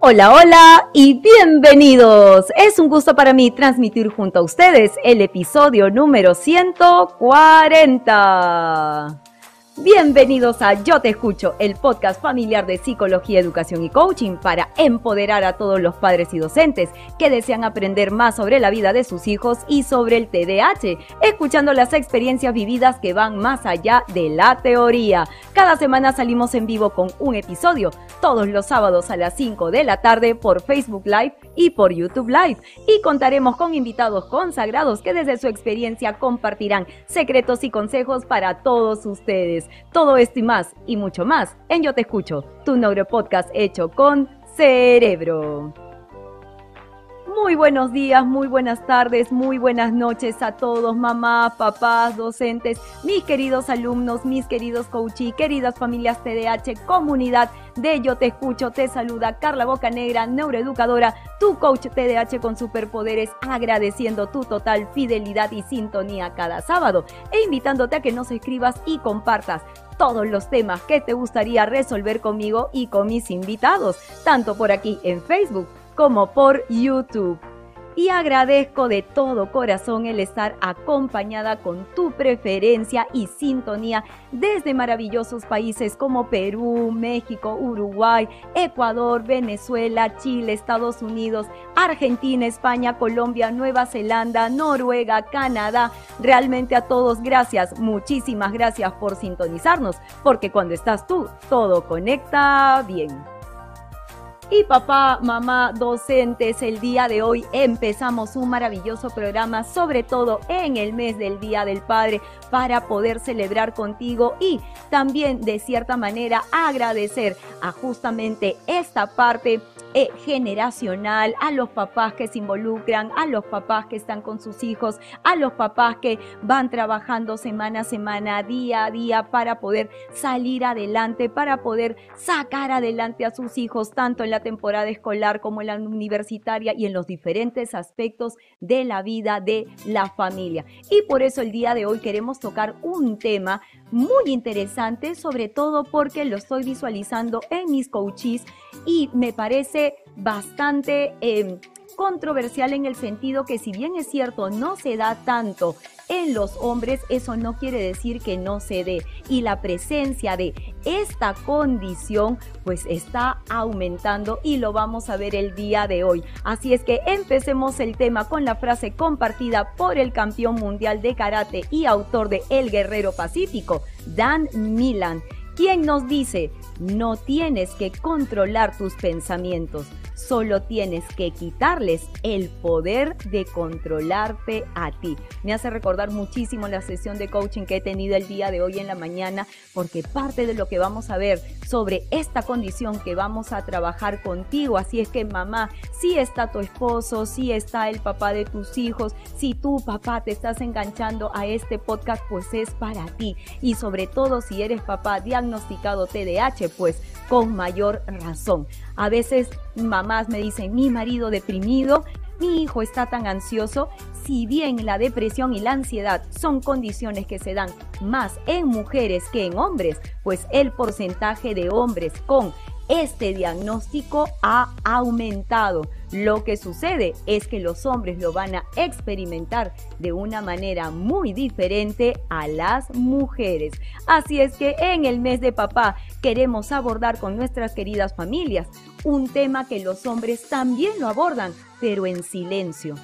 Hola, hola y bienvenidos. Es un gusto para mí transmitir junto a ustedes el episodio número 140. Bienvenidos a Yo Te Escucho, el podcast familiar de psicología, educación y coaching para empoderar a todos los padres y docentes que desean aprender más sobre la vida de sus hijos y sobre el TDAH, escuchando las experiencias vividas que van más allá de la teoría. Cada semana salimos en vivo con un episodio, todos los sábados a las 5 de la tarde por Facebook Live y por YouTube Live. Y contaremos con invitados consagrados que desde su experiencia compartirán secretos y consejos para todos ustedes. Todo esto y más, y mucho más, en Yo Te Escucho, tu neuropodcast hecho con cerebro. Muy buenos días, muy buenas tardes, muy buenas noches a todos, mamás, papás, docentes, mis queridos alumnos, mis queridos coaches, queridas familias TDH, comunidad de Yo Te Escucho. Te saluda Carla Bocanegra, neuroeducadora, tu coach TDH con superpoderes, agradeciendo tu total fidelidad y sintonía cada sábado e invitándote a que nos escribas y compartas todos los temas que te gustaría resolver conmigo y con mis invitados, tanto por aquí en Facebook como por YouTube y agradezco de todo corazón el estar acompañada con tu preferencia y sintonía desde maravillosos países como Perú, México, Uruguay, Ecuador, Venezuela, Chile, Estados Unidos, Argentina, España, Colombia, Nueva Zelanda, Noruega, Canadá. Realmente a todos gracias, muchísimas gracias por sintonizarnos, porque cuando estás tú, todo conecta bien. Y papá, mamá, docentes, el día de hoy empezamos un maravilloso programa, sobre todo en el mes del Día del Padre, para poder celebrar contigo y también de cierta manera agradecer a justamente esta parte eh, generacional, a los papás que se involucran, a los papás que están con sus hijos, a los papás que van trabajando semana a semana, día a día para poder salir adelante, para poder sacar adelante a sus hijos, tanto en la temporada escolar como en la universitaria y en los diferentes aspectos de la vida de la familia. Y por eso el día de hoy queremos tocar un tema muy interesante, sobre todo porque lo estoy visualizando en mis coaches y me parece bastante em, controversial en el sentido que si bien es cierto no se da tanto en los hombres, eso no quiere decir que no se dé. Y la presencia de esta condición pues está aumentando y lo vamos a ver el día de hoy. Así es que empecemos el tema con la frase compartida por el campeón mundial de karate y autor de El Guerrero Pacífico, Dan Milan, quien nos dice, no tienes que controlar tus pensamientos, solo tienes que quitarles el poder de controlarte a ti. Me hace recordar muchísimo la sesión de coaching que he tenido el día de hoy en la mañana, porque parte de lo que vamos a ver sobre esta condición que vamos a trabajar contigo, así es que mamá, si está tu esposo, si está el papá de tus hijos, si tu papá te estás enganchando a este podcast, pues es para ti. Y sobre todo si eres papá diagnosticado TDAH, pues con mayor razón. A veces mamás me dicen, mi marido deprimido, mi hijo está tan ansioso, si bien la depresión y la ansiedad son condiciones que se dan más en mujeres que en hombres, pues el porcentaje de hombres con este diagnóstico ha aumentado. Lo que sucede es que los hombres lo van a experimentar de una manera muy diferente a las mujeres. Así es que en el mes de papá queremos abordar con nuestras queridas familias un tema que los hombres también lo abordan, pero en silencio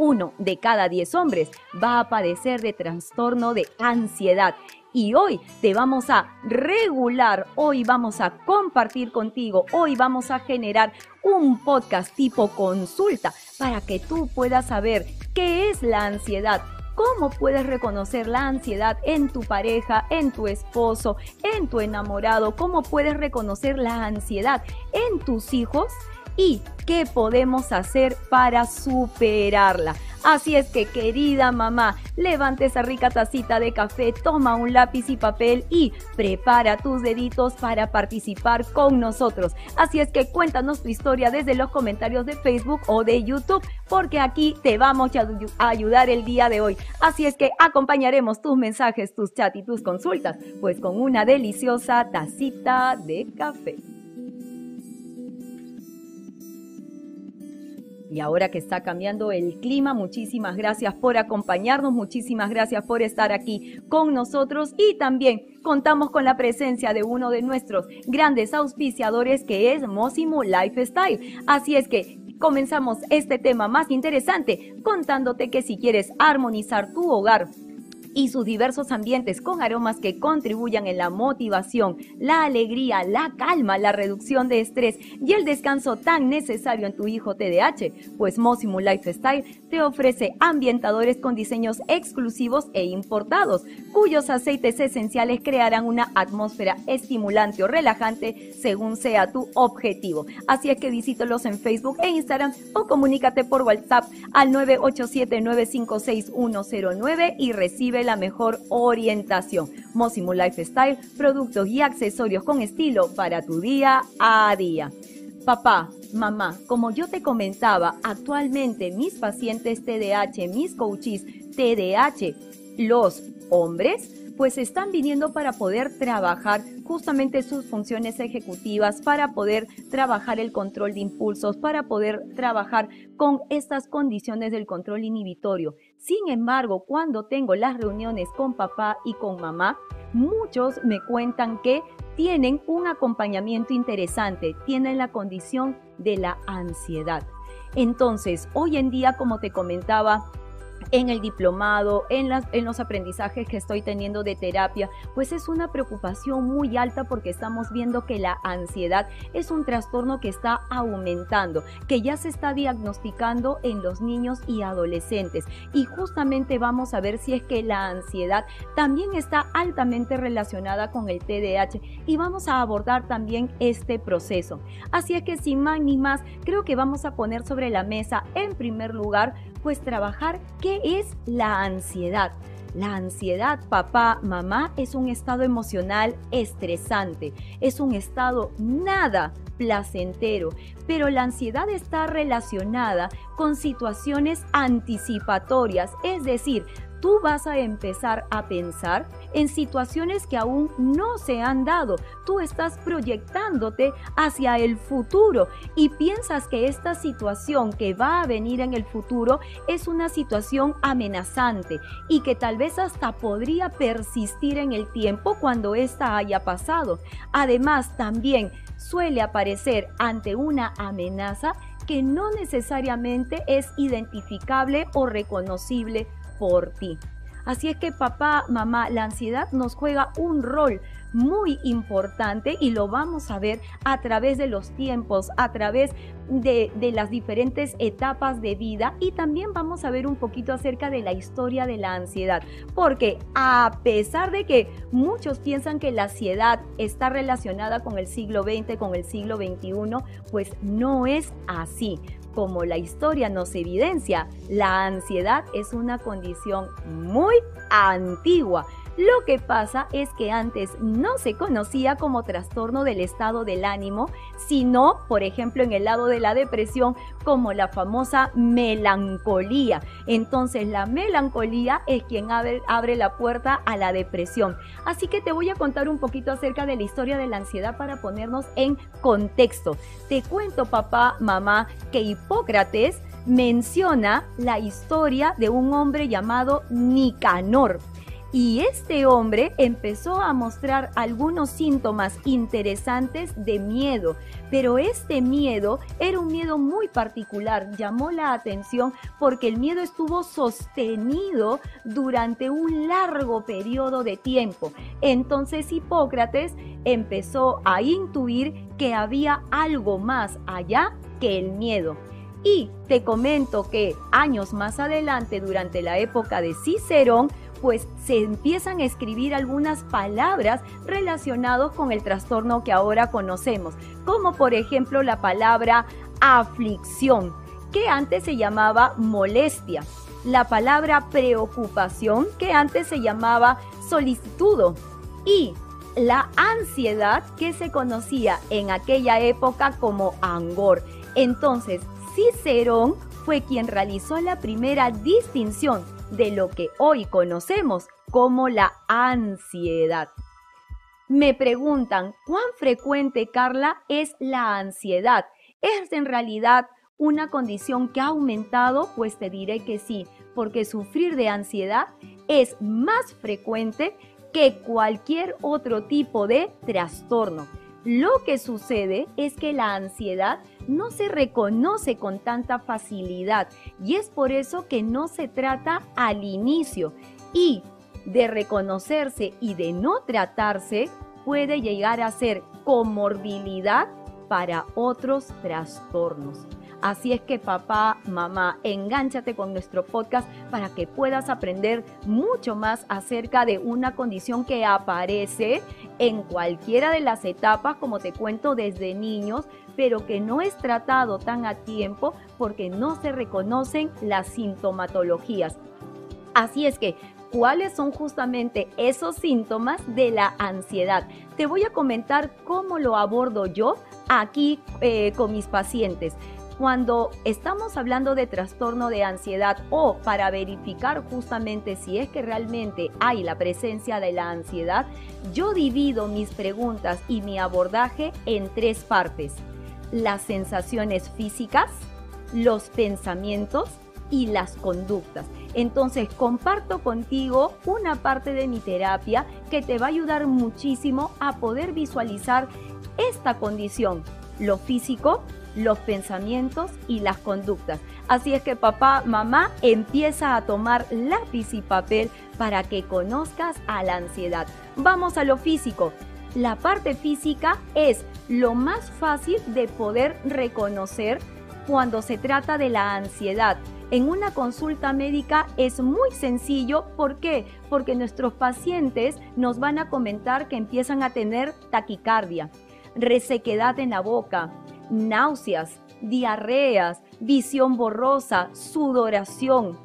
uno de cada diez hombres va a padecer de trastorno de ansiedad y hoy te vamos a regular, hoy vamos a compartir contigo, hoy vamos a generar un podcast tipo consulta para que tú puedas saber qué es la ansiedad, cómo puedes reconocer la ansiedad en tu pareja, en tu esposo, en tu enamorado, cómo puedes reconocer la ansiedad en tus hijos y qué podemos hacer para superarla. Así es que querida mamá, levante esa rica tacita de café, toma un lápiz y papel y prepara tus deditos para participar con nosotros. Así es que cuéntanos tu historia desde los comentarios de Facebook o de YouTube, porque aquí te vamos a ayudar el día de hoy. Así es que acompañaremos tus mensajes, tus chats y tus consultas, pues con una deliciosa tacita de café. Y ahora que está cambiando el clima, muchísimas gracias por acompañarnos, muchísimas gracias por estar aquí con nosotros y también contamos con la presencia de uno de nuestros grandes auspiciadores que es Mosimo Lifestyle. Así es que comenzamos este tema más interesante contándote que si quieres armonizar tu hogar y sus diversos ambientes con aromas que contribuyan en la motivación, la alegría, la calma, la reducción de estrés y el descanso tan necesario en tu hijo TDAH, pues Mosimo Lifestyle te ofrece ambientadores con diseños exclusivos e importados, cuyos aceites esenciales crearán una atmósfera estimulante o relajante según sea tu objetivo. Así es que visítalos en Facebook e Instagram o comunícate por WhatsApp al 987 956 109 y recibe la mejor orientación. Mosimo Lifestyle, productos y accesorios con estilo para tu día a día. Papá, mamá, como yo te comentaba, actualmente mis pacientes TDAH, mis coaches TDAH, los hombres, pues están viniendo para poder trabajar justamente sus funciones ejecutivas, para poder trabajar el control de impulsos, para poder trabajar con estas condiciones del control inhibitorio. Sin embargo, cuando tengo las reuniones con papá y con mamá, muchos me cuentan que tienen un acompañamiento interesante, tienen la condición de la ansiedad. Entonces, hoy en día, como te comentaba, en el diplomado, en, las, en los aprendizajes que estoy teniendo de terapia, pues es una preocupación muy alta porque estamos viendo que la ansiedad es un trastorno que está aumentando, que ya se está diagnosticando en los niños y adolescentes. Y justamente vamos a ver si es que la ansiedad también está altamente relacionada con el TDAH y vamos a abordar también este proceso. Así es que sin más ni más, creo que vamos a poner sobre la mesa en primer lugar pues trabajar qué es la ansiedad. La ansiedad, papá, mamá, es un estado emocional estresante, es un estado nada placentero, pero la ansiedad está relacionada con situaciones anticipatorias, es decir, tú vas a empezar a pensar en situaciones que aún no se han dado. Tú estás proyectándote hacia el futuro y piensas que esta situación que va a venir en el futuro es una situación amenazante y que tal vez hasta podría persistir en el tiempo cuando ésta haya pasado. Además, también suele aparecer ante una amenaza que no necesariamente es identificable o reconocible por ti. Así es que papá, mamá, la ansiedad nos juega un rol muy importante y lo vamos a ver a través de los tiempos, a través de, de, las diferentes etapas de vida y también vamos a ver un poquito acerca de la historia de la ansiedad, porque a pesar de que muchos piensan que la ansiedad está relacionada con el siglo XX, con el siglo XXI, pues no es así. Como la historia nos evidencia, la ansiedad es una condición muy antigua. Lo que pasa es que antes no se conocía como trastorno del estado del ánimo, sino, por ejemplo, en el lado de la depresión, como la famosa melancolía. Entonces, la melancolía es quien abre, la puerta a la depresión. Así que te voy a contar un poquito acerca de la historia de la ansiedad para ponernos en contexto. Te cuento, papá, mamá, que Hipócrates menciona la historia de un hombre llamado Nicanor. Y este hombre empezó a mostrar algunos síntomas interesantes de miedo, pero este miedo era un miedo muy particular, llamó la atención porque el miedo estuvo sostenido durante un largo periodo de tiempo. Entonces Hipócrates empezó a intuir que había algo más allá que el miedo. Y te comento que años más adelante, durante la época de Cicerón, pues se empiezan a escribir algunas palabras relacionadas con el trastorno que ahora conocemos, como por ejemplo la palabra aflicción, que antes se llamaba molestia, la palabra preocupación, que antes se llamaba solicitud, y la ansiedad, que se conocía en aquella época como angor. Entonces, Cicerón fue quien realizó la primera distinción de lo que hoy conocemos como la ansiedad. Me preguntan, ¿cuán frecuente, Carla, es la ansiedad? ¿Es en realidad una condición que ha aumentado, pues te diré que sí, porque sufrir de ansiedad es más frecuente que cualquier otro tipo de trastorno. Lo que sucede es que la ansiedad no se reconoce con tanta facilidad y es por eso que no se trata al inicio y de reconocerse y de no tratarse puede llegar a ser comorbilidad para otros trastornos. Así es que papá, mamá, engánchate con nuestro podcast para que puedas aprender mucho más acerca de una condición que aparece en cualquiera de las etapas, como te cuento, desde niños, pero que no es tratado tan a tiempo porque no se reconocen las sintomatologías. Así es que cuáles son justamente esos síntomas de la ansiedad. Te voy a comentar cómo lo abordo yo aquí eh, con mis pacientes. Cuando estamos hablando de trastorno de ansiedad o para verificar justamente si es que realmente hay la presencia de la ansiedad, yo divido mis preguntas y mi abordaje en tres partes. Las sensaciones físicas, los pensamientos y las conductas. Entonces comparto contigo una parte de mi terapia que te va a ayudar muchísimo a poder visualizar esta condición, lo físico, los pensamientos y las conductas. Así es que papá, mamá, empieza a tomar lápiz y papel para que conozcas a la ansiedad. Vamos a lo físico. La parte física es lo más fácil de poder reconocer cuando se trata de la ansiedad. En una consulta médica es muy sencillo. ¿Por qué? Porque nuestros pacientes nos van a comentar que empiezan a tener taquicardia, resequedad en la boca, náuseas, diarreas, visión borrosa, sudoración.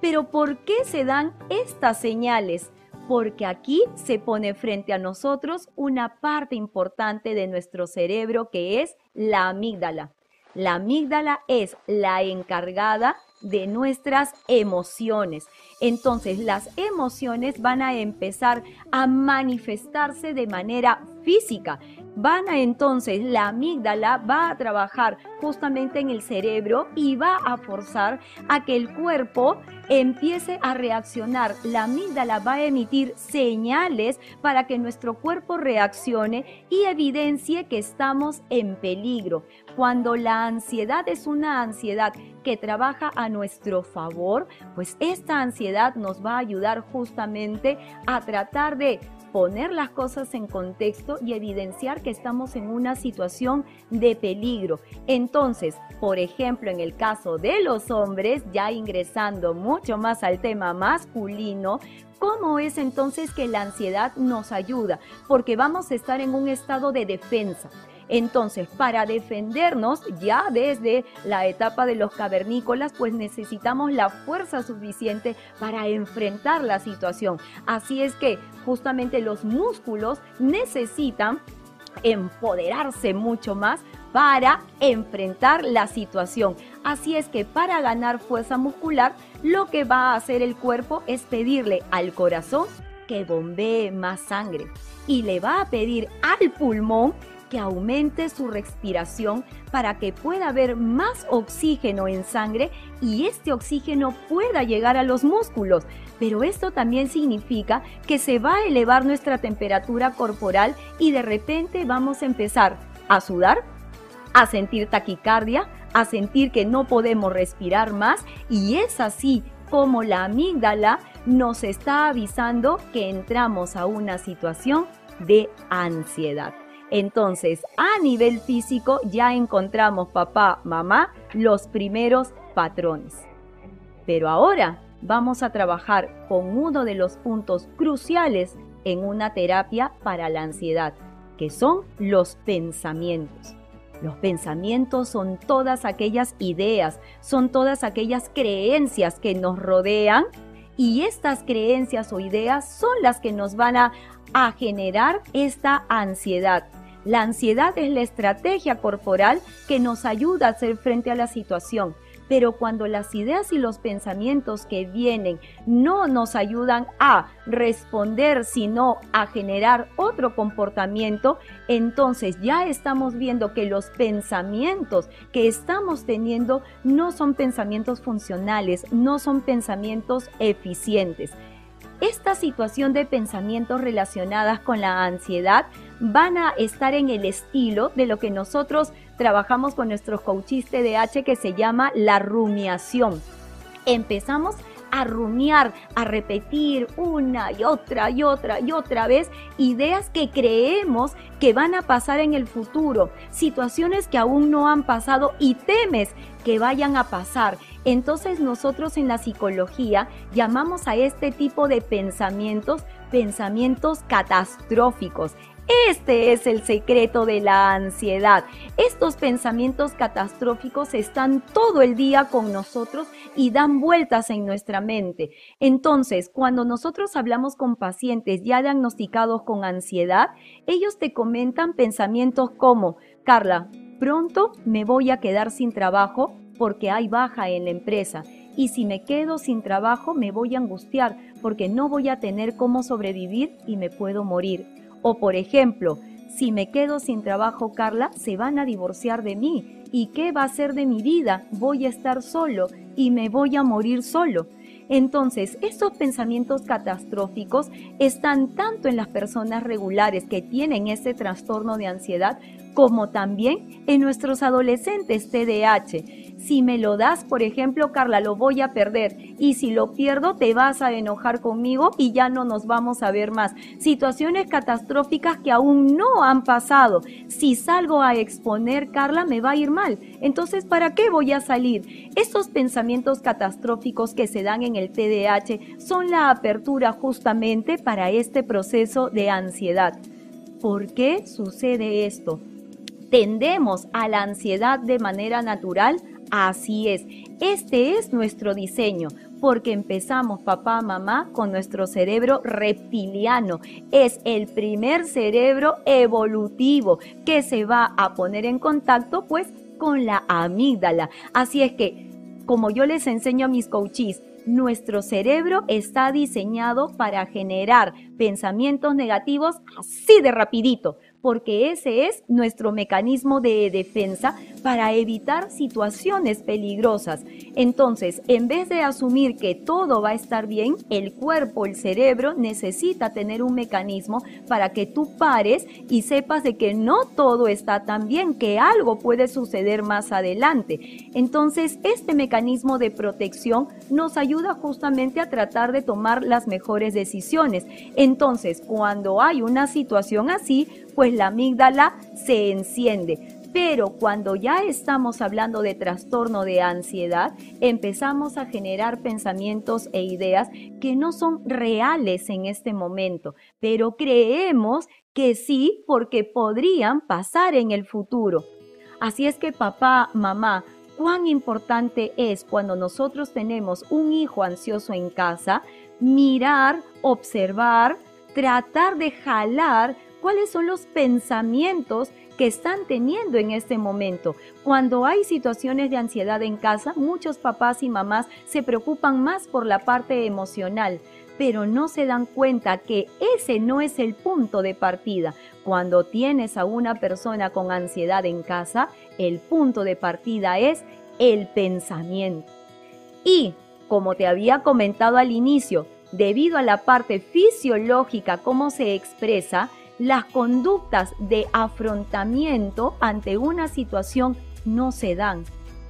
Pero ¿por qué se dan estas señales? Porque aquí se pone frente a nosotros una parte importante de nuestro cerebro que es la amígdala. La amígdala es la encargada de nuestras emociones. Entonces las emociones van a empezar a manifestarse de manera física van a entonces, la amígdala va a trabajar justamente en el cerebro y va a forzar a que el cuerpo empiece a reaccionar. La amígdala va a emitir señales para que nuestro cuerpo reaccione y evidencie que estamos en peligro. Cuando la ansiedad es una ansiedad que trabaja a nuestro favor, pues esta ansiedad nos va a ayudar justamente a tratar de poner las cosas en contexto y evidenciar que estamos en una situación de peligro. Entonces, por ejemplo, en el caso de los hombres, ya ingresando mucho más al tema masculino, ¿Cómo es entonces que la ansiedad nos ayuda? Porque vamos a estar en un estado de defensa. Entonces, para defendernos ya desde la etapa de los cavernícolas, pues necesitamos la fuerza suficiente para enfrentar la situación. Así es que justamente los músculos necesitan empoderarse mucho más para enfrentar la situación. Así es que para ganar fuerza muscular, lo que va a hacer el cuerpo es pedirle al corazón que bombee más sangre y le va a pedir al pulmón que aumente su respiración para que pueda haber más oxígeno en sangre y este oxígeno pueda llegar a los músculos. Pero esto también significa que se va a elevar nuestra temperatura corporal y de repente vamos a empezar a sudar, a sentir taquicardia, a sentir que no podemos respirar más y es así como la amígdala nos está avisando que entramos a una situación de ansiedad. Entonces, a nivel físico ya encontramos papá, mamá, los primeros patrones. Pero ahora vamos a trabajar con uno de los puntos cruciales en una terapia para la ansiedad, que son los pensamientos. Los pensamientos son todas aquellas ideas, son todas aquellas creencias que nos rodean y estas creencias o ideas son las que nos van a, a generar esta ansiedad. La ansiedad es la estrategia corporal que nos ayuda a hacer frente a la situación. Pero cuando las ideas y los pensamientos que vienen no nos ayudan a responder, sino a generar otro comportamiento, entonces ya estamos viendo que los pensamientos que estamos teniendo no son pensamientos funcionales, no son pensamientos eficientes. Esta situación de pensamientos relacionadas con la ansiedad van a estar en el estilo de lo que nosotros trabajamos con nuestros coaches TDAH que se llama la rumiación. Empezamos a rumiar, a repetir una y otra y otra y otra vez ideas que creemos que van a pasar en el futuro, situaciones que aún no han pasado y temes que vayan a pasar. Entonces nosotros en la psicología llamamos a este tipo de pensamientos pensamientos catastróficos. Este es el secreto de la ansiedad. Estos pensamientos catastróficos están todo el día con nosotros y dan vueltas en nuestra mente. Entonces, cuando nosotros hablamos con pacientes ya diagnosticados con ansiedad, ellos te comentan pensamientos como, Carla, pronto me voy a quedar sin trabajo porque hay baja en la empresa. Y si me quedo sin trabajo me voy a angustiar porque no voy a tener cómo sobrevivir y me puedo morir o por ejemplo, si me quedo sin trabajo, Carla, se van a divorciar de mí. ¿Y qué va a ser de mi vida? Voy a estar solo y me voy a morir solo. Entonces, estos pensamientos catastróficos están tanto en las personas regulares que tienen ese trastorno de ansiedad como también en nuestros adolescentes TDAH si me lo das, por ejemplo, Carla, lo voy a perder. Y si lo pierdo, te vas a enojar conmigo y ya no nos vamos a ver más. Situaciones catastróficas que aún no han pasado. Si salgo a exponer, Carla, me va a ir mal. Entonces, ¿para qué voy a salir? Esos pensamientos catastróficos que se dan en el TDAH son la apertura justamente para este proceso de ansiedad. ¿Por qué sucede esto? Tendemos a la ansiedad de manera natural Así es, este es nuestro diseño, porque empezamos papá, mamá con nuestro cerebro reptiliano. Es el primer cerebro evolutivo que se va a poner en contacto pues con la amígdala. Así es que, como yo les enseño a mis coaches, nuestro cerebro está diseñado para generar pensamientos negativos así de rapidito porque ese es nuestro mecanismo de defensa para evitar situaciones peligrosas. Entonces, en vez de asumir que todo va a estar bien, el cuerpo, el cerebro necesita tener un mecanismo para que tú pares y sepas de que no todo está tan bien, que algo puede suceder más adelante. Entonces, este mecanismo de protección nos ayuda justamente a tratar de tomar las mejores decisiones. Entonces, cuando hay una situación así, pues la amígdala se enciende. Pero cuando ya estamos hablando de trastorno de ansiedad, empezamos a generar pensamientos e ideas que no son reales en este momento, pero creemos que sí porque podrían pasar en el futuro. Así es que papá, mamá, cuán importante es cuando nosotros tenemos un hijo ansioso en casa, mirar, observar, tratar de jalar cuáles son los pensamientos que están teniendo en este momento. Cuando hay situaciones de ansiedad en casa, muchos papás y mamás se preocupan más por la parte emocional, pero no se dan cuenta que ese no es el punto de partida. Cuando tienes a una persona con ansiedad en casa, el punto de partida es el pensamiento. Y, como te había comentado al inicio, debido a la parte fisiológica, cómo se expresa, las conductas de afrontamiento ante una situación no se dan.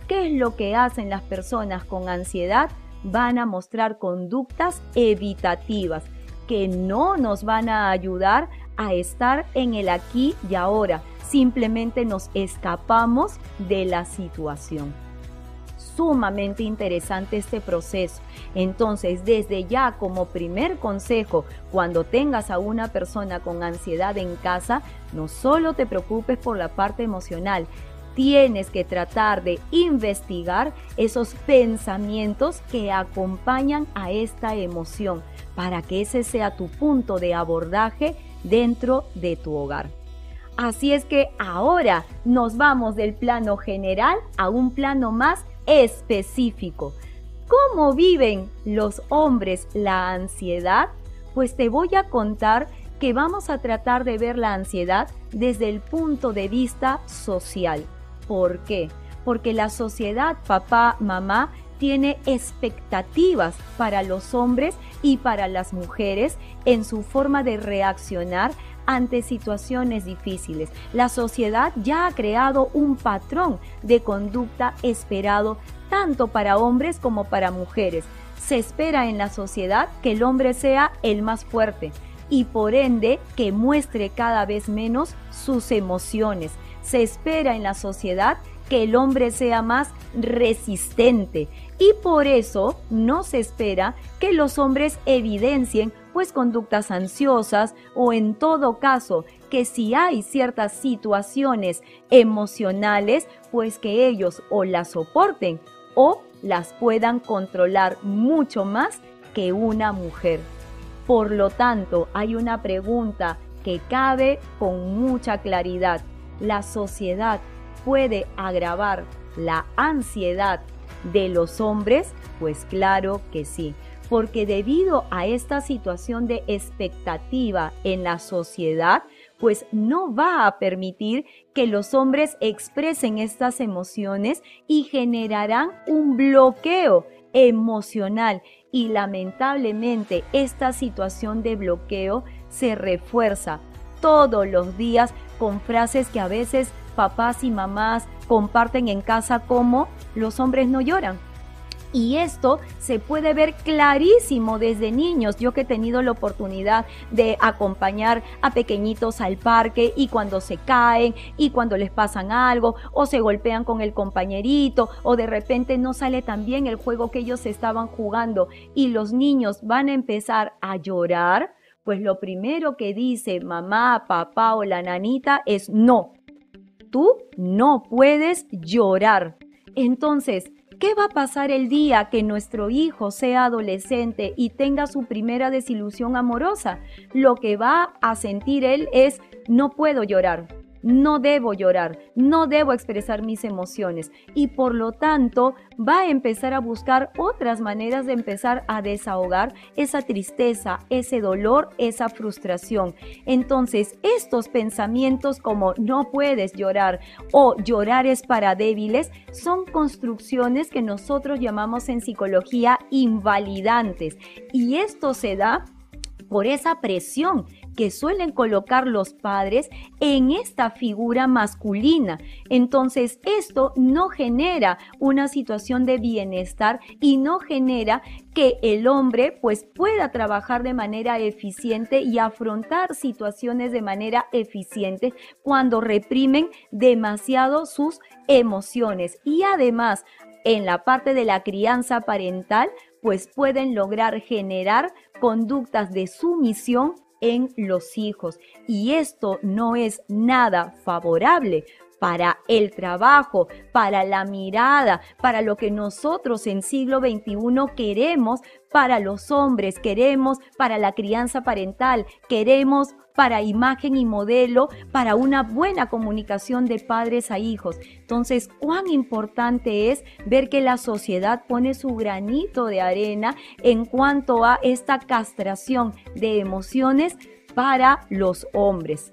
¿Qué es lo que hacen las personas con ansiedad? Van a mostrar conductas evitativas que no nos van a ayudar a estar en el aquí y ahora. Simplemente nos escapamos de la situación sumamente interesante este proceso. Entonces, desde ya como primer consejo, cuando tengas a una persona con ansiedad en casa, no solo te preocupes por la parte emocional, tienes que tratar de investigar esos pensamientos que acompañan a esta emoción para que ese sea tu punto de abordaje dentro de tu hogar. Así es que ahora nos vamos del plano general a un plano más específico. ¿Cómo viven los hombres la ansiedad? Pues te voy a contar que vamos a tratar de ver la ansiedad desde el punto de vista social. ¿Por qué? Porque la sociedad, papá, mamá, tiene expectativas para los hombres y para las mujeres en su forma de reaccionar ante situaciones difíciles. La sociedad ya ha creado un patrón de conducta esperado tanto para hombres como para mujeres. Se espera en la sociedad que el hombre sea el más fuerte y por ende que muestre cada vez menos sus emociones. Se espera en la sociedad que el hombre sea más resistente y por eso no se espera que los hombres evidencien pues conductas ansiosas o en todo caso que si hay ciertas situaciones emocionales pues que ellos o las soporten o las puedan controlar mucho más que una mujer. Por lo tanto, hay una pregunta que cabe con mucha claridad. ¿La sociedad puede agravar la ansiedad de los hombres? Pues claro que sí, porque debido a esta situación de expectativa en la sociedad, pues no va a permitir que los hombres expresen estas emociones y generarán un bloqueo emocional y lamentablemente esta situación de bloqueo se refuerza todos los días con frases que a veces papás y mamás comparten en casa como los hombres no lloran. Y esto se puede ver clarísimo desde niños. Yo que he tenido la oportunidad de acompañar a pequeñitos al parque y cuando se caen y cuando les pasan algo o se golpean con el compañerito o de repente no sale tan bien el juego que ellos estaban jugando y los niños van a empezar a llorar, pues lo primero que dice mamá, papá o la nanita es no, tú no puedes llorar. Entonces, ¿qué va a pasar el día que nuestro hijo sea adolescente y tenga su primera desilusión amorosa? Lo que va a sentir él es, no puedo llorar no debo llorar, no debo expresar mis emociones y por lo tanto va a empezar a buscar otras maneras de empezar a desahogar esa tristeza, ese dolor, esa frustración. Entonces, estos pensamientos como no puedes llorar o llorar es para débiles son construcciones que nosotros llamamos en psicología invalidantes y esto se da por esa presión que suelen colocar los padres en esta figura masculina. Entonces, esto no genera una situación de bienestar y no genera que el hombre pues pueda trabajar de manera eficiente y afrontar situaciones de manera eficiente cuando reprimen demasiado sus emociones. Y además, en la parte de la crianza parental, pues pueden lograr generar conductas de sumisión en los hijos. Y esto no es nada favorable para el trabajo, para la mirada, para lo que nosotros en siglo XXI queremos para los hombres, queremos para la crianza parental, queremos para imagen y modelo, para una buena comunicación de padres a hijos. Entonces, cuán importante es ver que la sociedad pone su granito de arena en cuanto a esta castración de emociones para los hombres.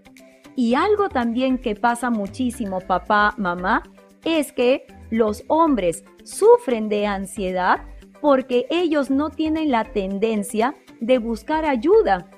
Y algo también que pasa muchísimo, papá, mamá, es que los hombres sufren de ansiedad porque ellos no tienen la tendencia de buscar ayuda,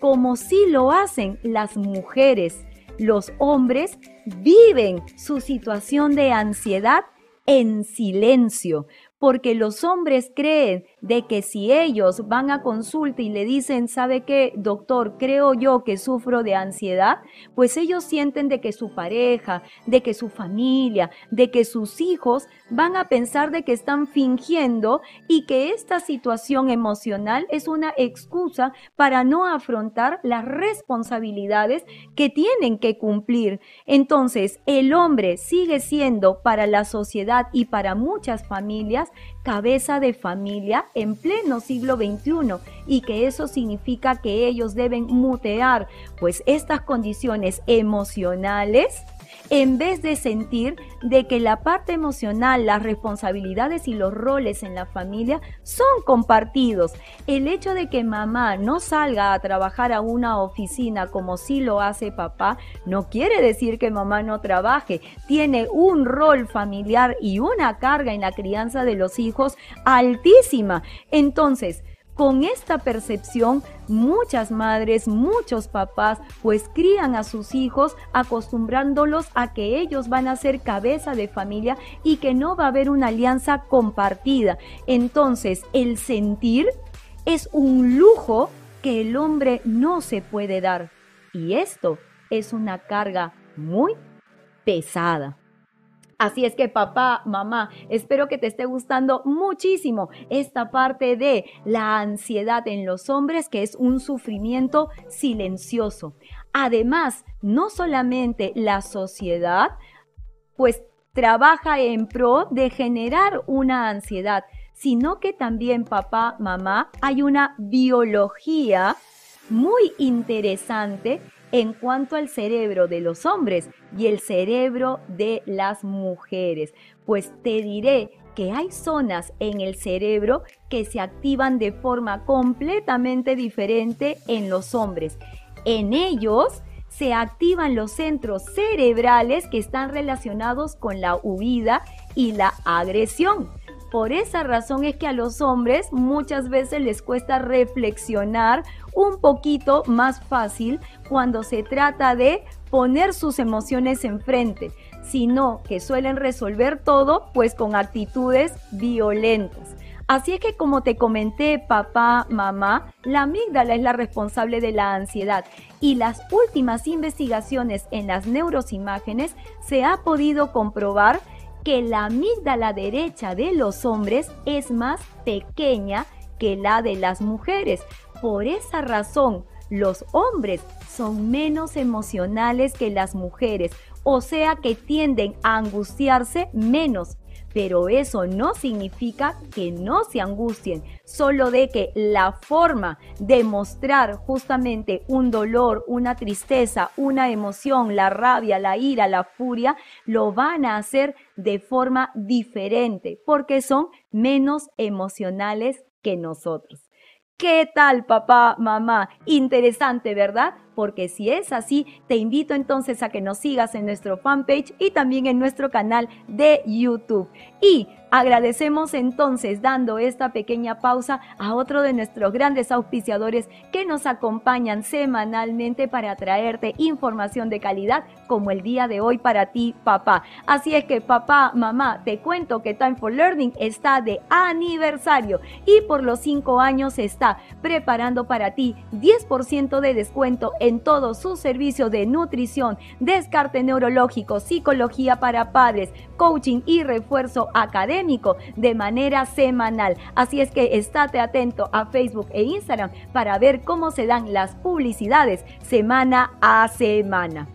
como si lo hacen las mujeres. Los hombres viven su situación de ansiedad en silencio, porque los hombres creen de que si ellos van a consulta y le dicen, ¿sabe qué, doctor? Creo yo que sufro de ansiedad, pues ellos sienten de que su pareja, de que su familia, de que sus hijos van a pensar de que están fingiendo y que esta situación emocional es una excusa para no afrontar las responsabilidades que tienen que cumplir. Entonces, el hombre sigue siendo para la sociedad y para muchas familias cabeza de familia en pleno siglo XXI y que eso significa que ellos deben mutear pues estas condiciones emocionales en vez de sentir de que la parte emocional, las responsabilidades y los roles en la familia son compartidos. El hecho de que mamá no salga a trabajar a una oficina como si lo hace papá, no quiere decir que mamá no trabaje. Tiene un rol familiar y una carga en la crianza de los hijos altísima. Entonces, con esta percepción, muchas madres, muchos papás, pues crían a sus hijos acostumbrándolos a que ellos van a ser cabeza de familia y que no va a haber una alianza compartida. Entonces, el sentir es un lujo que el hombre no se puede dar. Y esto es una carga muy pesada. Así es que papá, mamá, espero que te esté gustando muchísimo esta parte de la ansiedad en los hombres, que es un sufrimiento silencioso. Además, no solamente la sociedad, pues trabaja en pro de generar una ansiedad, sino que también papá, mamá, hay una biología muy interesante en cuanto al cerebro de los hombres y el cerebro de las mujeres. Pues te diré que hay zonas en el cerebro que se activan de forma completamente diferente en los hombres. En ellos se activan los centros cerebrales que están relacionados con la huida y la agresión. Por esa razón es que a los hombres muchas veces les cuesta reflexionar un poquito más fácil cuando se trata de poner sus emociones enfrente, sino que suelen resolver todo pues con actitudes violentas. Así es que como te comenté, papá, mamá, la amígdala es la responsable de la ansiedad y las últimas investigaciones en las neurosimágenes se ha podido comprobar que la amígdala derecha de los hombres es más pequeña que la de las mujeres. Por esa razón, los hombres son menos emocionales que las mujeres, o sea que tienden a angustiarse menos pero eso no significa que no se angustien, solo de que la forma de mostrar justamente un dolor, una tristeza, una emoción, la rabia, la ira, la furia, lo van a hacer de forma diferente, porque son menos emocionales que nosotros. ¿Qué tal, papá, mamá? Interesante, ¿verdad? Porque si es así, te invito entonces a que nos sigas en nuestro fanpage y también en nuestro canal de YouTube. Y Agradecemos entonces dando esta pequeña pausa a otro de nuestros grandes auspiciadores que nos acompañan semanalmente para traerte información de calidad como el día de hoy para ti, papá. Así es que papá, mamá, te cuento que Time for Learning está de aniversario y por los cinco años está preparando para ti 10% de descuento en todos sus servicios de nutrición, descarte neurológico, psicología para padres, coaching y refuerzo académico de manera semanal. Así es que estate atento a Facebook e Instagram para ver cómo se dan las publicidades semana a semana.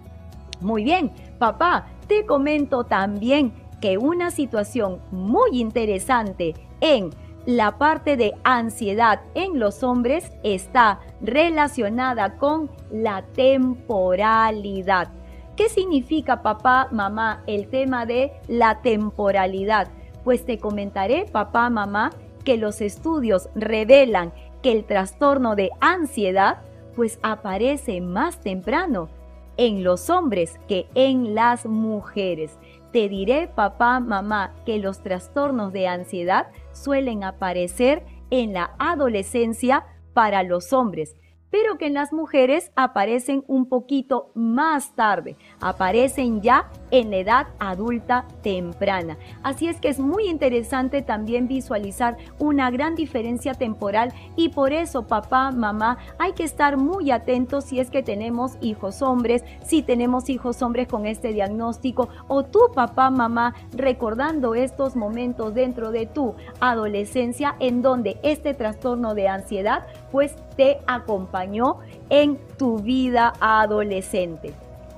Muy bien, papá, te comento también que una situación muy interesante en la parte de ansiedad en los hombres está relacionada con la temporalidad. ¿Qué significa, papá, mamá, el tema de la temporalidad? Pues te comentaré, papá, mamá, que los estudios revelan que el trastorno de ansiedad pues aparece más temprano en los hombres que en las mujeres. Te diré, papá, mamá, que los trastornos de ansiedad suelen aparecer en la adolescencia para los hombres pero que en las mujeres aparecen un poquito más tarde, aparecen ya en la edad adulta temprana. Así es que es muy interesante también visualizar una gran diferencia temporal y por eso papá, mamá, hay que estar muy atentos si es que tenemos hijos hombres, si tenemos hijos hombres con este diagnóstico o tú papá, mamá, recordando estos momentos dentro de tu adolescencia en donde este trastorno de ansiedad pues te acompañó en tu vida adolescente.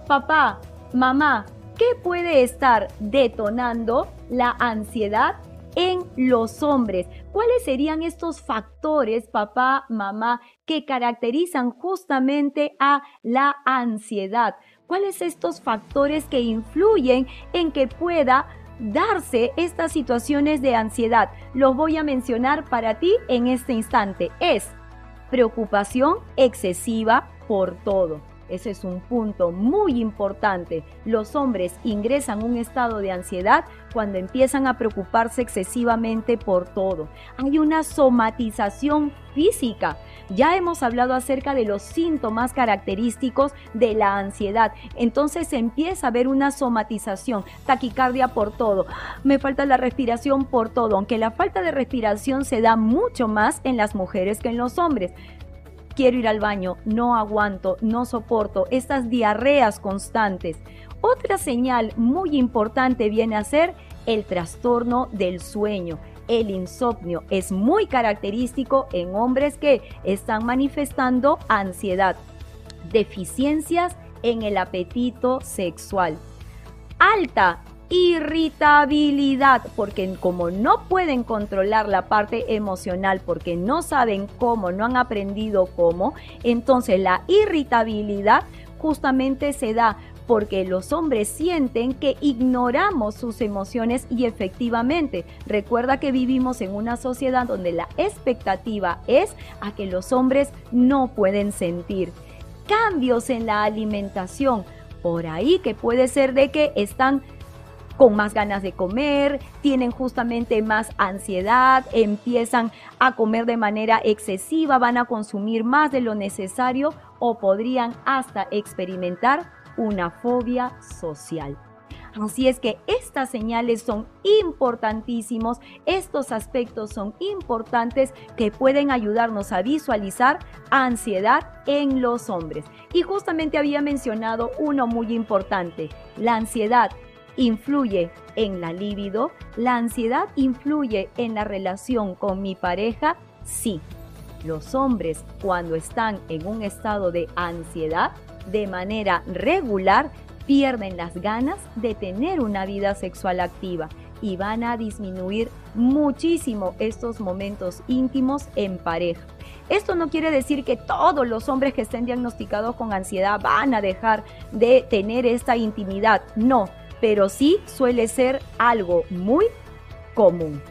Papá, mamá, ¿qué puede estar detonando la ansiedad en los hombres? ¿Cuáles serían estos factores, papá, mamá, que caracterizan justamente a la ansiedad? ¿Cuáles estos factores que influyen en que pueda darse estas situaciones de ansiedad? Los voy a mencionar para ti en este instante. Es preocupación excesiva por todo. Ese es un punto muy importante. Los hombres ingresan un estado de ansiedad cuando empiezan a preocuparse excesivamente por todo. Hay una somatización física. Ya hemos hablado acerca de los síntomas característicos de la ansiedad. Entonces empieza a haber una somatización, taquicardia por todo. Me falta la respiración por todo, aunque la falta de respiración se da mucho más en las mujeres que en los hombres quiero ir al baño, no aguanto, no soporto estas diarreas constantes. Otra señal muy importante viene a ser el trastorno del sueño. El insomnio es muy característico en hombres que están manifestando ansiedad, deficiencias en el apetito sexual, alta irritabilidad, porque como no pueden controlar la parte emocional, porque no saben cómo, no han aprendido cómo, entonces la irritabilidad justamente se da porque los hombres sienten que ignoramos sus emociones y efectivamente, recuerda que vivimos en una sociedad donde la expectativa es a que los hombres no pueden sentir cambios en la alimentación, por ahí que puede ser de que están con más ganas de comer, tienen justamente más ansiedad, empiezan a comer de manera excesiva, van a consumir más de lo necesario o podrían hasta experimentar una fobia social. Así es que estas señales son importantísimos, estos aspectos son importantes que pueden ayudarnos a visualizar ansiedad en los hombres. Y justamente había mencionado uno muy importante, la ansiedad influye en la libido? ¿La ansiedad influye en la relación con mi pareja? Sí. Los hombres cuando están en un estado de ansiedad, de manera regular, pierden las ganas de tener una vida sexual activa y van a disminuir muchísimo estos momentos íntimos en pareja. Esto no quiere decir que todos los hombres que estén diagnosticados con ansiedad van a dejar de tener esta intimidad. No, pero sí suele ser algo muy común.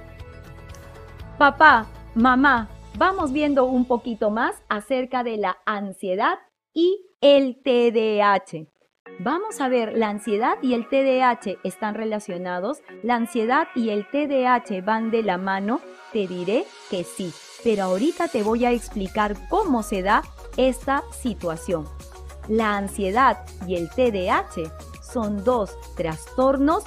Papá, mamá, vamos viendo un poquito más acerca de la ansiedad y el TDAH. Vamos a ver, la ansiedad y el TDAH están relacionados. La ansiedad y el TDAH van de la mano. Te diré que sí, pero ahorita te voy a explicar cómo se da esta situación. La ansiedad y el TDAH son dos trastornos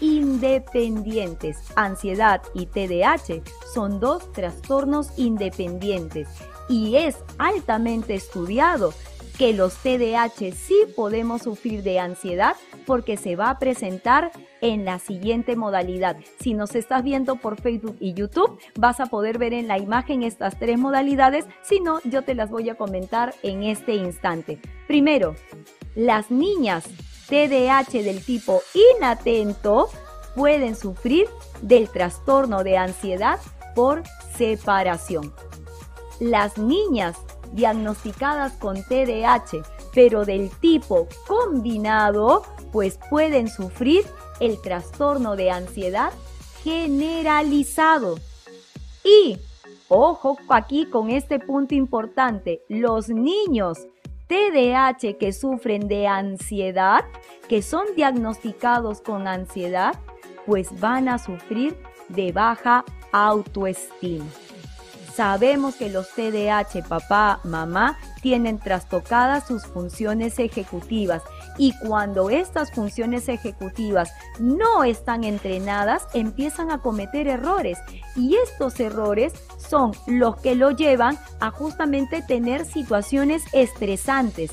independientes. Ansiedad y TDAH son dos trastornos independientes y es altamente estudiado que los TDAH sí podemos sufrir de ansiedad porque se va a presentar en la siguiente modalidad. Si nos estás viendo por Facebook y YouTube, vas a poder ver en la imagen estas tres modalidades. Si no, yo te las voy a comentar en este instante. Primero, las niñas TDAH del tipo inatento pueden sufrir del trastorno de ansiedad por separación. Las niñas diagnosticadas con TDAH, pero del tipo combinado, pues pueden sufrir el trastorno de ansiedad generalizado. Y, ojo aquí con este punto importante, los niños TDAH que sufren de ansiedad, que son diagnosticados con ansiedad, pues van a sufrir de baja autoestima. Sabemos que los TDAH, papá, mamá, tienen trastocadas sus funciones ejecutivas y cuando estas funciones ejecutivas no están entrenadas, empiezan a cometer errores y estos errores son los que lo llevan a justamente tener situaciones estresantes.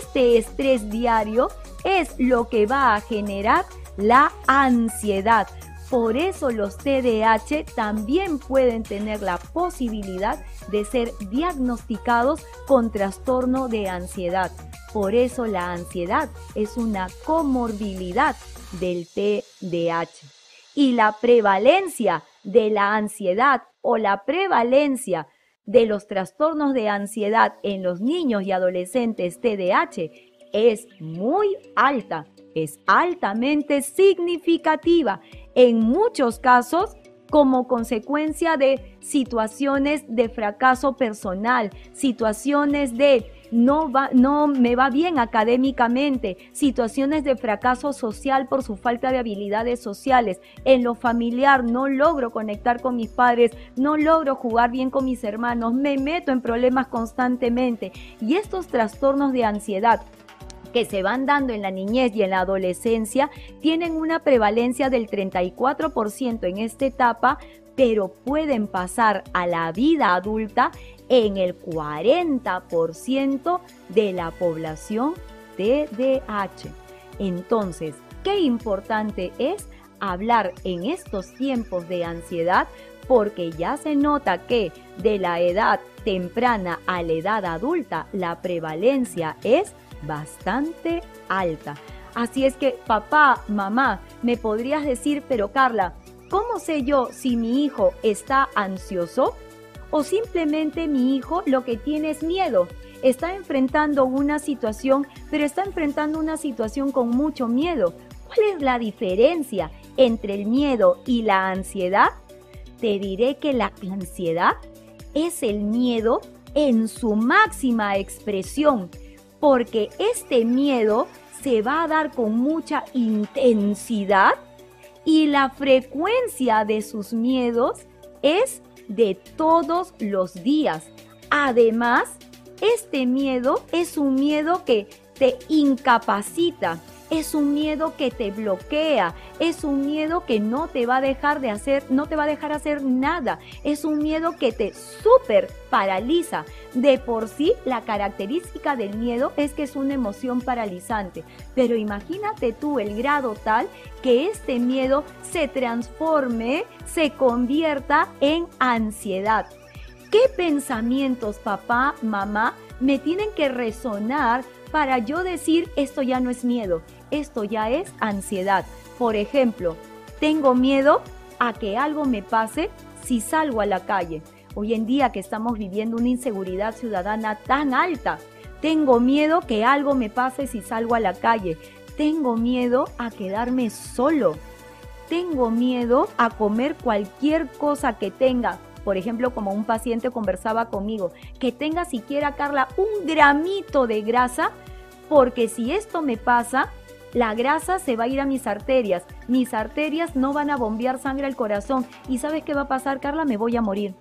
Este estrés diario es lo que va a generar la ansiedad. Por eso los TDAH también pueden tener la posibilidad de ser diagnosticados con trastorno de ansiedad. Por eso la ansiedad es una comorbilidad del TDAH. Y la prevalencia de la ansiedad o la prevalencia de los trastornos de ansiedad en los niños y adolescentes TDAH es muy alta, es altamente significativa. En muchos casos, como consecuencia de situaciones de fracaso personal, situaciones de no, va, no me va bien académicamente, situaciones de fracaso social por su falta de habilidades sociales, en lo familiar no logro conectar con mis padres, no logro jugar bien con mis hermanos, me meto en problemas constantemente. Y estos trastornos de ansiedad que se van dando en la niñez y en la adolescencia tienen una prevalencia del 34% en esta etapa, pero pueden pasar a la vida adulta en el 40% de la población TDAH. Entonces, qué importante es hablar en estos tiempos de ansiedad porque ya se nota que de la edad temprana a la edad adulta la prevalencia es bastante alta. Así es que papá, mamá, me podrías decir, pero Carla, ¿cómo sé yo si mi hijo está ansioso? O simplemente mi hijo lo que tiene es miedo. Está enfrentando una situación, pero está enfrentando una situación con mucho miedo. ¿Cuál es la diferencia entre el miedo y la ansiedad? Te diré que la ansiedad es el miedo en su máxima expresión, porque este miedo se va a dar con mucha intensidad y la frecuencia de sus miedos es de todos los días. Además, este miedo es un miedo que te incapacita, es un miedo que te bloquea, es un miedo que no te va a dejar de hacer, no te va a dejar hacer nada, es un miedo que te súper paraliza. De por sí, la característica del miedo es que es una emoción paralizante, pero imagínate tú el grado tal que este miedo se transforme, se convierta en ansiedad. ¿Qué pensamientos, papá, mamá, me tienen que resonar para yo decir esto ya no es miedo, esto ya es ansiedad. Por ejemplo, tengo miedo a que algo me pase si salgo a la calle. Hoy en día que estamos viviendo una inseguridad ciudadana tan alta, tengo miedo que algo me pase si salgo a la calle. Tengo miedo a quedarme solo. Tengo miedo a comer cualquier cosa que tenga. Por ejemplo, como un paciente conversaba conmigo, que tenga siquiera, Carla, un gramito de grasa, porque si esto me pasa, la grasa se va a ir a mis arterias, mis arterias no van a bombear sangre al corazón y ¿sabes qué va a pasar, Carla? Me voy a morir.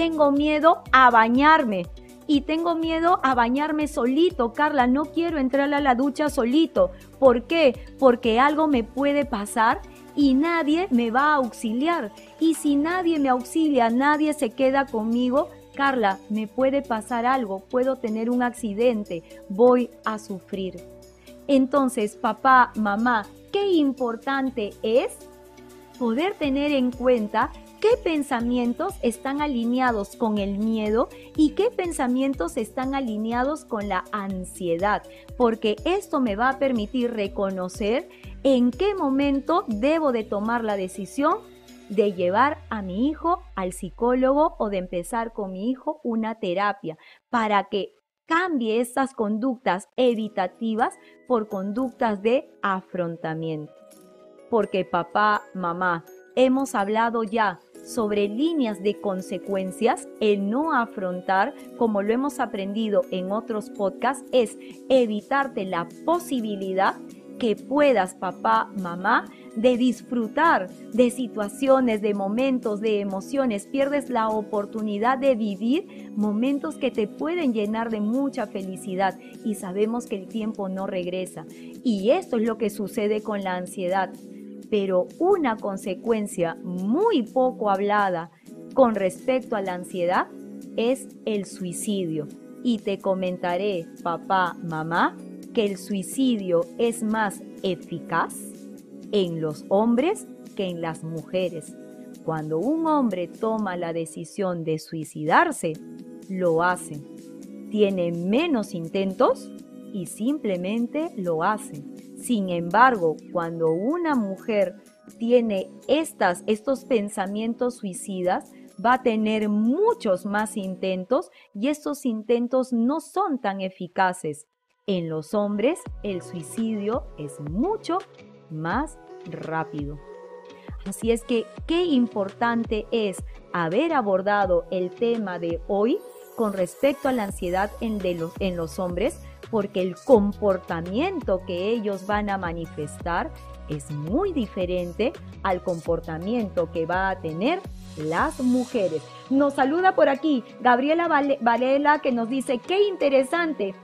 Tengo miedo a bañarme y tengo miedo a bañarme solito, Carla, no quiero entrar a la ducha solito. ¿Por qué? Porque algo me puede pasar y nadie me va a auxiliar. Y si nadie me auxilia, nadie se queda conmigo, Carla, me puede pasar algo, puedo tener un accidente, voy a sufrir. Entonces, papá, mamá, qué importante es poder tener en cuenta qué pensamientos están alineados con el miedo y qué pensamientos están alineados con la ansiedad, porque esto me va a permitir reconocer en qué momento debo de tomar la decisión de llevar a mi hijo al psicólogo o de empezar con mi hijo una terapia para que cambie estas conductas evitativas por conductas de afrontamiento. Porque papá, mamá, hemos hablado ya sobre líneas de consecuencias, el no afrontar, como lo hemos aprendido en otros podcasts, es evitarte la posibilidad que puedas, papá, mamá, de disfrutar de situaciones, de momentos, de emociones. Pierdes la oportunidad de vivir momentos que te pueden llenar de mucha felicidad y sabemos que el tiempo no regresa. Y esto es lo que sucede con la ansiedad. Pero una consecuencia muy poco hablada con respecto a la ansiedad es el suicidio. Y te comentaré, papá, mamá, que el suicidio es más eficaz en los hombres que en las mujeres. Cuando un hombre toma la decisión de suicidarse, lo hace. Tiene menos intentos y simplemente lo hace. Sin embargo, cuando una mujer tiene estas, estos pensamientos suicidas, va a tener muchos más intentos y estos intentos no son tan eficaces. En los hombres el suicidio es mucho más rápido. Así es que qué importante es haber abordado el tema de hoy con respecto a la ansiedad en, los, en los hombres, porque el comportamiento que ellos van a manifestar es muy diferente al comportamiento que va a tener las mujeres. Nos saluda por aquí Gabriela Varela que nos dice, qué interesante.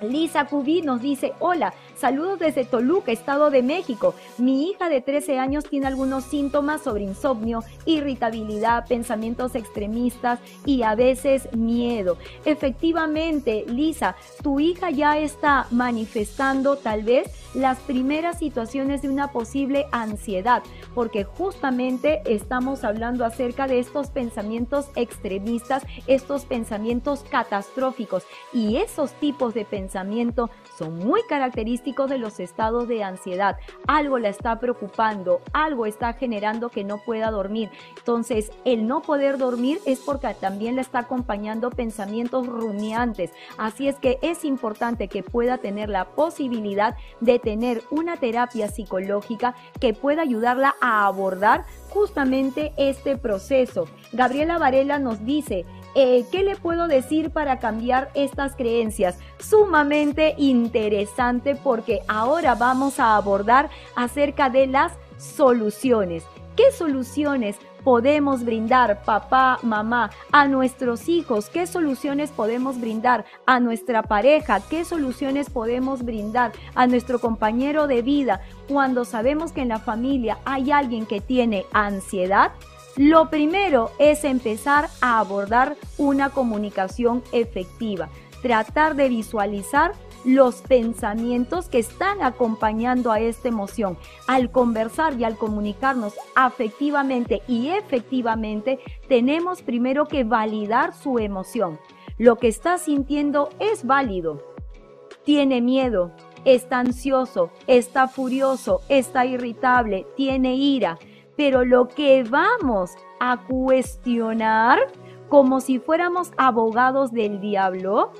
Lisa Cubí nos dice, hola, Saludos desde Toluca, Estado de México. Mi hija de 13 años tiene algunos síntomas sobre insomnio, irritabilidad, pensamientos extremistas y a veces miedo. Efectivamente, Lisa, tu hija ya está manifestando tal vez las primeras situaciones de una posible ansiedad, porque justamente estamos hablando acerca de estos pensamientos extremistas, estos pensamientos catastróficos y esos tipos de pensamiento son muy característicos de los estados de ansiedad. Algo la está preocupando, algo está generando que no pueda dormir. Entonces, el no poder dormir es porque también le está acompañando pensamientos rumiantes. Así es que es importante que pueda tener la posibilidad de tener una terapia psicológica que pueda ayudarla a abordar justamente este proceso. Gabriela Varela nos dice, eh, ¿qué le puedo decir para cambiar estas creencias? Sumamente interesante porque ahora vamos a abordar acerca de las soluciones. ¿Qué soluciones podemos brindar, papá, mamá, a nuestros hijos? ¿Qué soluciones podemos brindar a nuestra pareja? ¿Qué soluciones podemos brindar a nuestro compañero de vida cuando sabemos que en la familia hay alguien que tiene ansiedad? Lo primero es empezar a abordar una comunicación efectiva, tratar de visualizar los pensamientos que están acompañando a esta emoción. Al conversar y al comunicarnos afectivamente y efectivamente, tenemos primero que validar su emoción. Lo que está sintiendo es válido. Tiene miedo, está ansioso, está furioso, está irritable, tiene ira pero lo que vamos a cuestionar como si fuéramos abogados del diablo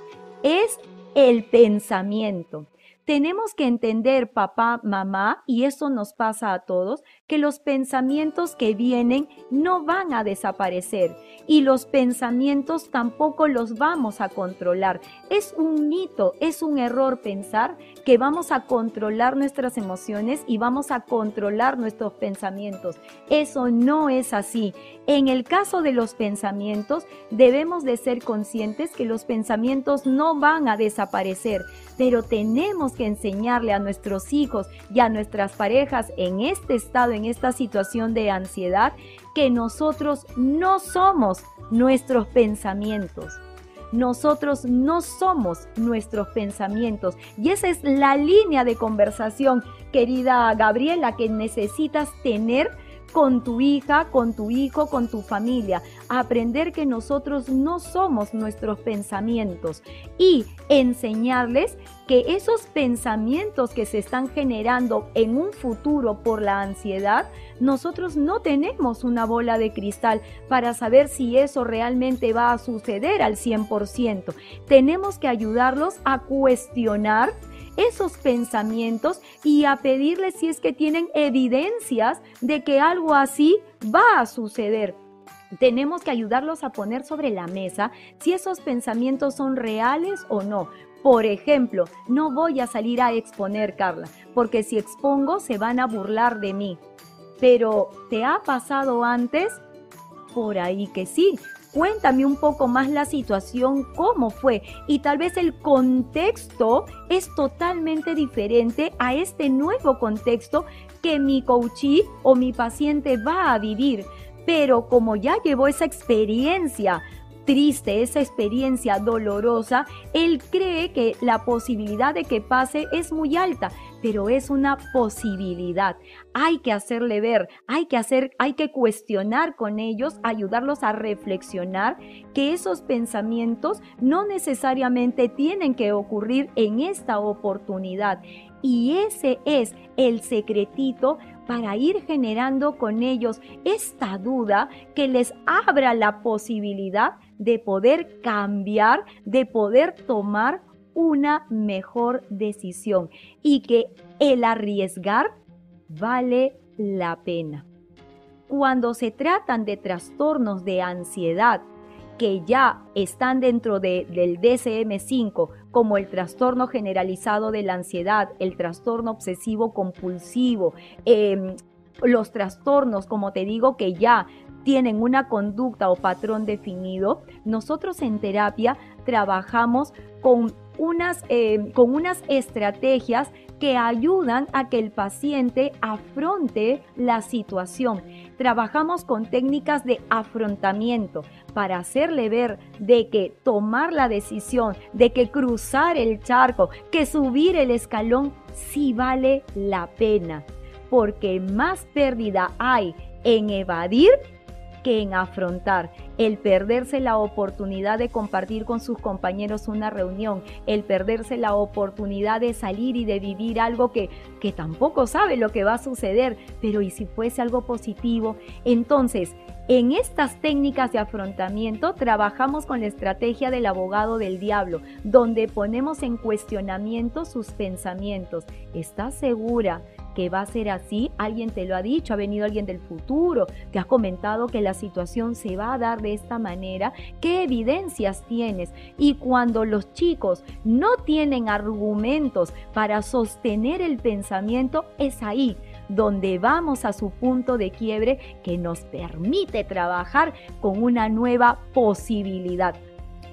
es el pensamiento. Tenemos que entender, papá, mamá, y eso nos pasa a todos, que los pensamientos que vienen no van a desaparecer y los pensamientos tampoco los vamos a controlar. Es un mito, es un error pensar que vamos a controlar nuestras emociones y vamos a controlar nuestros pensamientos. Eso no es así. En el caso de los pensamientos, debemos de ser conscientes que los pensamientos no van a desaparecer, pero tenemos que enseñarle a nuestros hijos y a nuestras parejas en este estado, en esta situación de ansiedad, que nosotros no somos nuestros pensamientos. Nosotros no somos nuestros pensamientos. Y esa es la línea de conversación, querida Gabriela, que necesitas tener con tu hija, con tu hijo, con tu familia. Aprender que nosotros no somos nuestros pensamientos y enseñarles que esos pensamientos que se están generando en un futuro por la ansiedad, nosotros no tenemos una bola de cristal para saber si eso realmente va a suceder al 100%. Tenemos que ayudarlos a cuestionar esos pensamientos y a pedirles si es que tienen evidencias de que algo así va a suceder. Tenemos que ayudarlos a poner sobre la mesa si esos pensamientos son reales o no. Por ejemplo, no voy a salir a exponer, Carla, porque si expongo se van a burlar de mí. Pero, ¿te ha pasado antes? Por ahí que sí, Cuéntame un poco más la situación, cómo fue y tal vez el contexto es totalmente diferente a este nuevo contexto que mi coachee o mi paciente va a vivir. Pero como ya llevó esa experiencia triste, esa experiencia dolorosa, él cree que la posibilidad de que pase es muy alta, pero es una posibilidad. Hay que hacerle ver, hay que hacer, hay que cuestionar con ellos, ayudarlos a reflexionar que esos pensamientos no necesariamente tienen que ocurrir en esta oportunidad. Y ese es el secretito para ir generando con ellos esta duda que les abra la posibilidad de poder cambiar, de poder tomar una mejor decisión y que el arriesgar vale la pena. Cuando se tratan de trastornos de ansiedad que ya están dentro del DCM5, como el trastorno generalizado de la ansiedad, el trastorno obsesivo compulsivo, em, los trastornos, como te digo, que ya tienen una conducta o patrón definido, nosotros en terapia trabajamos con unas, em, con unas estrategias que ayudan a que el paciente afronte la situación. Trabajamos con técnicas de afrontamiento para hacerle ver de que tomar la decisión, de que cruzar el charco, que subir el escalón sí vale la pena, porque más pérdida hay en evadir en afrontar, el perderse la oportunidad de compartir con sus compañeros una reunión, el perderse la oportunidad de salir y de vivir algo que, que tampoco sabe lo que va a suceder, pero ¿y si fuese algo positivo? Entonces, en estas técnicas de afrontamiento trabajamos con la estrategia del abogado del diablo, donde ponemos en cuestionamiento sus pensamientos. ¿Estás segura? Que va a ser así, alguien te lo ha dicho, ha venido alguien del futuro, te ha comentado que la situación se va a dar de esta manera, ¿qué evidencias tienes? Y cuando los chicos no tienen argumentos para sostener el pensamiento, es ahí donde vamos a su punto de quiebre que nos permite trabajar con una nueva posibilidad.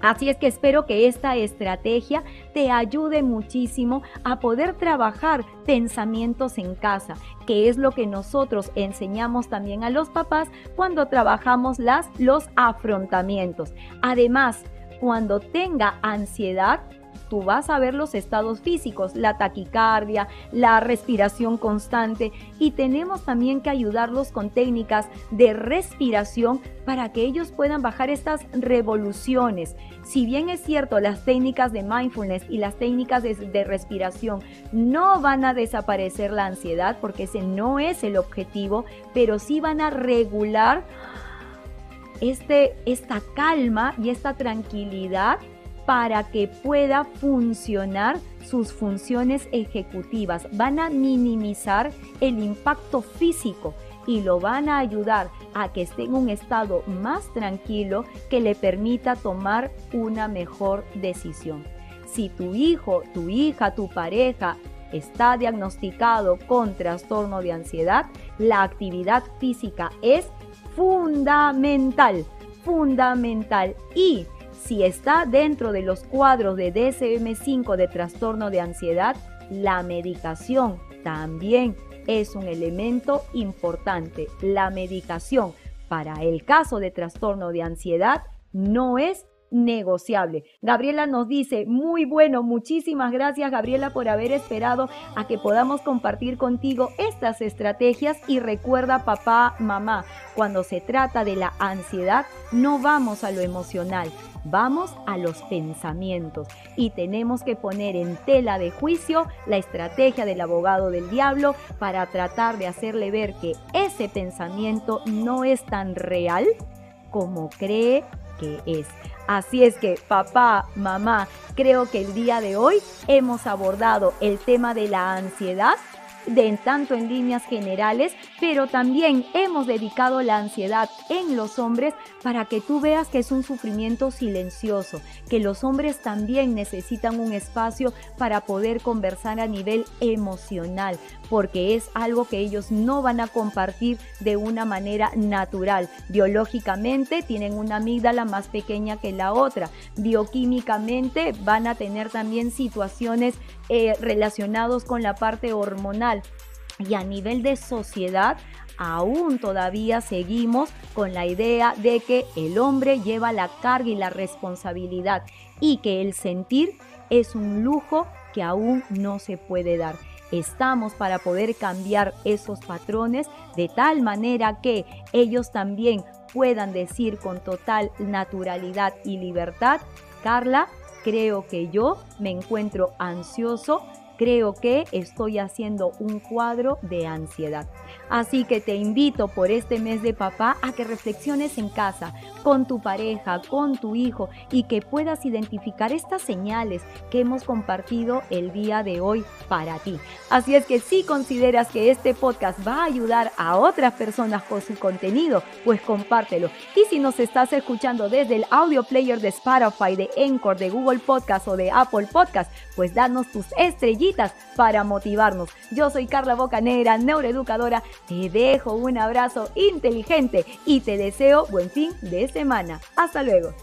Así es que espero que esta estrategia te ayude muchísimo a poder trabajar pensamientos en casa, que es lo que nosotros enseñamos también a los papás cuando trabajamos las, los afrontamientos. Además, cuando tenga ansiedad, tú vas a ver los estados físicos, la taquicardia, la respiración constante y tenemos también que ayudarlos con técnicas de respiración para que ellos puedan bajar estas revoluciones. Si bien es cierto, las técnicas de mindfulness y las técnicas de, respiración no van a desaparecer la ansiedad porque ese no es el objetivo, pero sí van a regular este, esta calma y esta tranquilidad para que pueda funcionar sus funciones ejecutivas. Van a minimizar el impacto físico y lo van a ayudar a que esté en un estado más tranquilo que le permita tomar una mejor decisión. Si tu hijo, tu hija, tu pareja está diagnosticado con trastorno de ansiedad, la actividad física es fundamental, fundamental y si está dentro de los cuadros de DSM5 de trastorno de ansiedad, la medicación también es un elemento importante. La medicación para el caso de trastorno de ansiedad no es negociable. Gabriela nos dice, muy bueno, muchísimas gracias Gabriela por haber esperado a que podamos compartir contigo estas estrategias y recuerda papá, mamá, cuando se trata de la ansiedad, no vamos a lo emocional, vamos a los pensamientos y tenemos que poner en tela de juicio la estrategia del abogado del diablo para tratar de hacerle ver que ese pensamiento no es tan real como cree que es. Así es que papá, mamá, creo que el día de hoy hemos abordado el tema de la ansiedad de tanto en líneas generales, pero también hemos dedicado la ansiedad en los hombres para que tú veas que es un sufrimiento silencioso, que los hombres también necesitan un espacio para poder conversar a nivel emocional, porque es algo que ellos no van a compartir de una manera natural. Biológicamente tienen una amígdala más pequeña que la otra. Bioquímicamente van a tener también situaciones eh, relacionados con la parte hormonal. Y a nivel de sociedad, aún todavía seguimos con la idea de que el hombre lleva la carga y la responsabilidad y que el sentir es un lujo que aún no se puede dar. Estamos para poder cambiar esos patrones de tal manera que ellos también puedan decir con total naturalidad y libertad, Carla, creo que yo me encuentro ansioso, creo que estoy haciendo un cuadro de ansiedad. Así que te invito por este mes de papá a que reflexiones en casa con tu pareja, con tu hijo y que puedas identificar estas señales que hemos compartido el día de hoy para ti. Así es que si consideras que este podcast va a ayudar a otras personas con su contenido, pues compártelo. Y si nos estás escuchando desde el audio player de Spotify, de Encore, de Google Podcast o de Apple Podcast, pues danos tus estrellitas para motivarnos. Yo soy Carla Bocanera, neuroeducadora. Te dejo un abrazo inteligente y te deseo buen fin de semana. Hasta luego.